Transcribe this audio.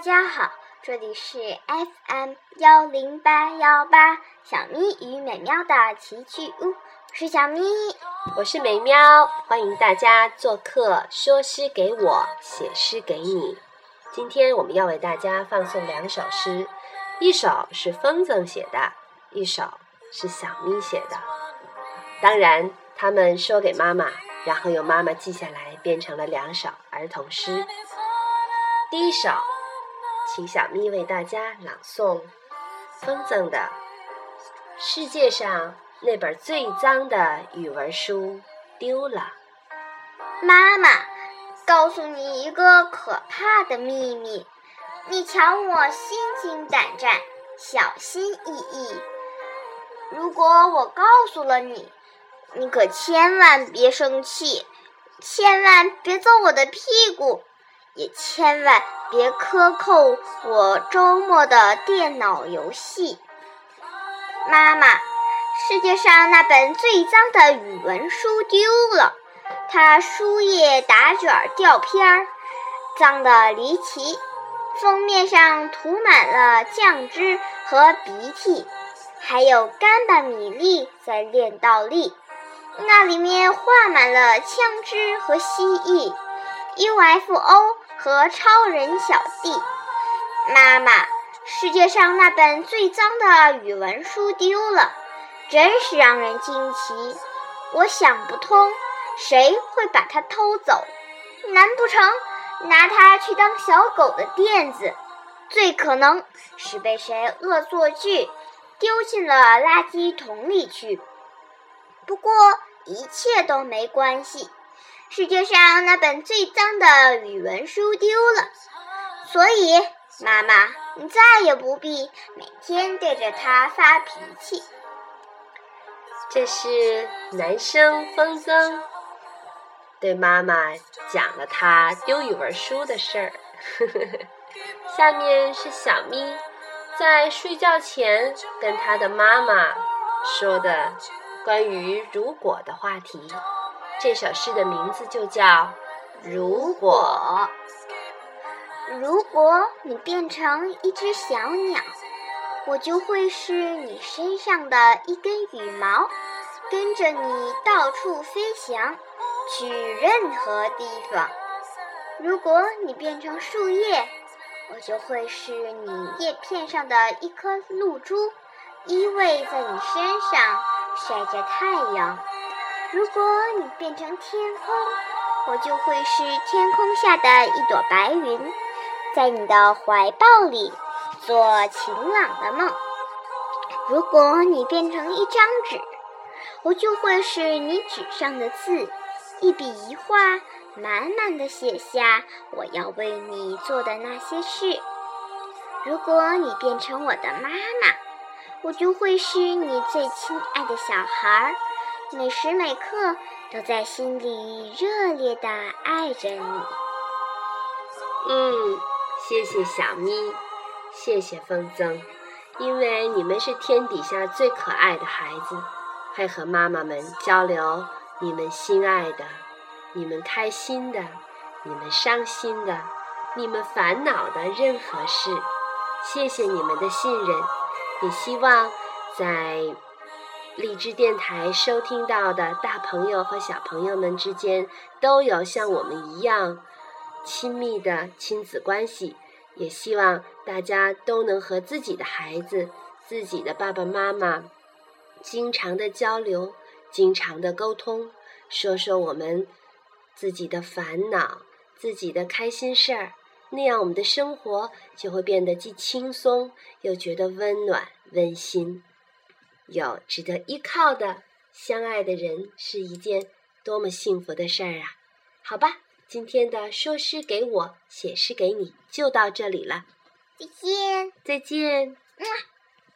大家好，这里是 FM 幺零八幺八小咪与美妙的奇趣屋，我是小咪，我是美妙，欢迎大家做客，说诗给我，写诗给你。今天我们要为大家放送两首诗，一首是风筝写的，一首是小咪写的。当然，他们说给妈妈，然后由妈妈记下来，变成了两首儿童诗。第一首。请小咪为大家朗诵风筝的《世界上那本最脏的语文书丢了》。妈妈，告诉你一个可怕的秘密，你瞧我心惊胆战，小心翼翼。如果我告诉了你，你可千万别生气，千万别揍我的屁股。也千万别克扣我周末的电脑游戏。妈妈，世界上那本最脏的语文书丢了，它书页打卷掉片儿，脏的离奇，封面上涂满了酱汁和鼻涕，还有干巴米粒在练倒立，那里面画满了枪支和蜥蜴。UFO 和超人小弟，妈妈，世界上那本最脏的语文书丢了，真是让人惊奇。我想不通，谁会把它偷走？难不成拿它去当小狗的垫子？最可能是被谁恶作剧丢进了垃圾桶里去。不过一切都没关系。世界上那本最脏的语文书丢了，所以妈妈，你再也不必每天对着它发脾气。这是男生风筝对妈妈讲了他丢语文书的事儿。下面是小咪在睡觉前跟他的妈妈说的关于如果的话题。这首诗的名字就叫《如果》。如果你变成一只小鸟，我就会是你身上的一根羽毛，跟着你到处飞翔，去任何地方。如果你变成树叶，我就会是你叶片上的一颗露珠，依偎在你身上，晒着太阳。如果你变成天空，我就会是天空下的一朵白云，在你的怀抱里做晴朗的梦。如果你变成一张纸，我就会是你纸上的字，一笔一画，满满的写下我要为你做的那些事。如果你变成我的妈妈，我就会是你最亲爱的小孩儿。每时每刻都在心里热烈的爱着你。嗯，谢谢小咪，谢谢风筝，因为你们是天底下最可爱的孩子，会和妈妈们交流你们心爱的、你们开心的、你们伤心的、你们烦恼的任何事。谢谢你们的信任，也希望在。荔枝电台收听到的大朋友和小朋友们之间都有像我们一样亲密的亲子关系，也希望大家都能和自己的孩子、自己的爸爸妈妈经常的交流、经常的沟通，说说我们自己的烦恼、自己的开心事儿，那样我们的生活就会变得既轻松又觉得温暖、温馨。有值得依靠的、相爱的人，是一件多么幸福的事儿啊！好吧，今天的说诗给我，写诗给你，就到这里了。再见，再见。嗯。